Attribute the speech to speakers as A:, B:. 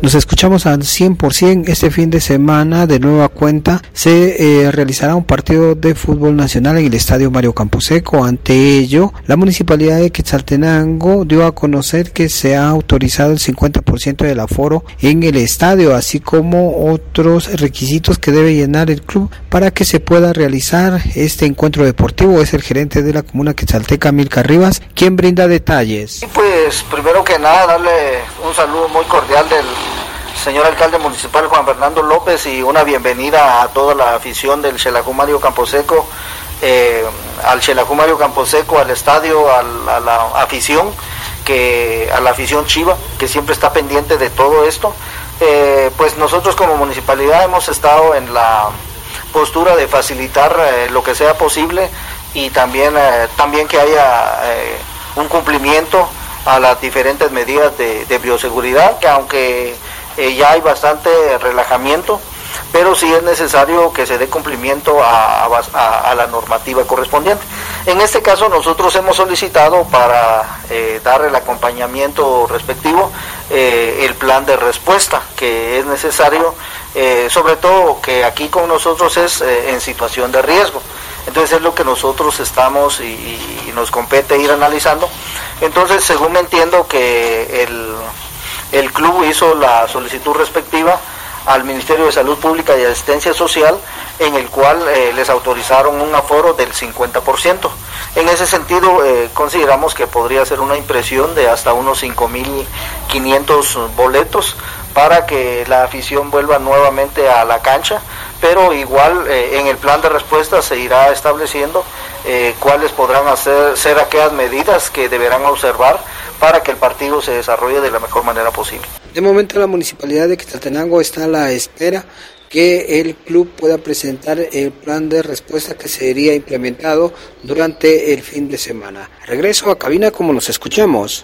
A: Nos escuchamos al 100%. Este fin de semana, de nueva cuenta, se eh, realizará un partido de fútbol nacional en el Estadio Mario Camposeco. Ante ello, la Municipalidad de Quetzaltenango dio a conocer que se ha autorizado el 50% del aforo en el estadio, así como otros requisitos que debe llenar el club para que se pueda realizar este encuentro deportivo. Es el gerente de la comuna Quetzalteca, Milka Rivas, quien brinda detalles.
B: pues primero que nada, darle un saludo muy cordial del señor alcalde municipal Juan Fernando López y una bienvenida a toda la afición del Xelajú Mario Camposeco, eh, al Xelajú Mario Camposeco, al estadio, a la afición, que, a la afición Chiva, que siempre está pendiente de todo esto. Eh, pues nosotros como municipalidad hemos estado en la postura de facilitar eh, lo que sea posible y también, también que haya un cumplimiento a las diferentes medidas de bioseguridad, que aunque eh, ya hay bastante relajamiento, pero sí es necesario que se dé cumplimiento a, la normativa correspondiente. En este caso nosotros hemos solicitado para eh, dar el acompañamiento respectivo eh, el plan de respuesta que es necesario, sobre todo que aquí con nosotros es en situación de riesgo. Entonces es lo que nosotros estamos y, y nos compete ir analizando. Entonces, según me entiendo que el el club hizo la solicitud respectiva al Ministerio de Salud Pública y Asistencia Social, en el cual eh, les autorizaron un aforo del 50%. En ese sentido, eh, consideramos que podría ser una impresión de hasta unos 5.500 boletos para que la afición vuelva nuevamente a la cancha, pero igual eh, en el plan de respuesta se irá estableciendo cuáles podrán hacer, ser aquellas medidas que deberán observar para que el partido se desarrolle de la mejor manera posible.
A: De momento la municipalidad de Quetzaltenango está a la espera que el club pueda presentar el plan de respuesta que sería implementado durante el fin de semana. Regreso a cabina como nos escuchamos.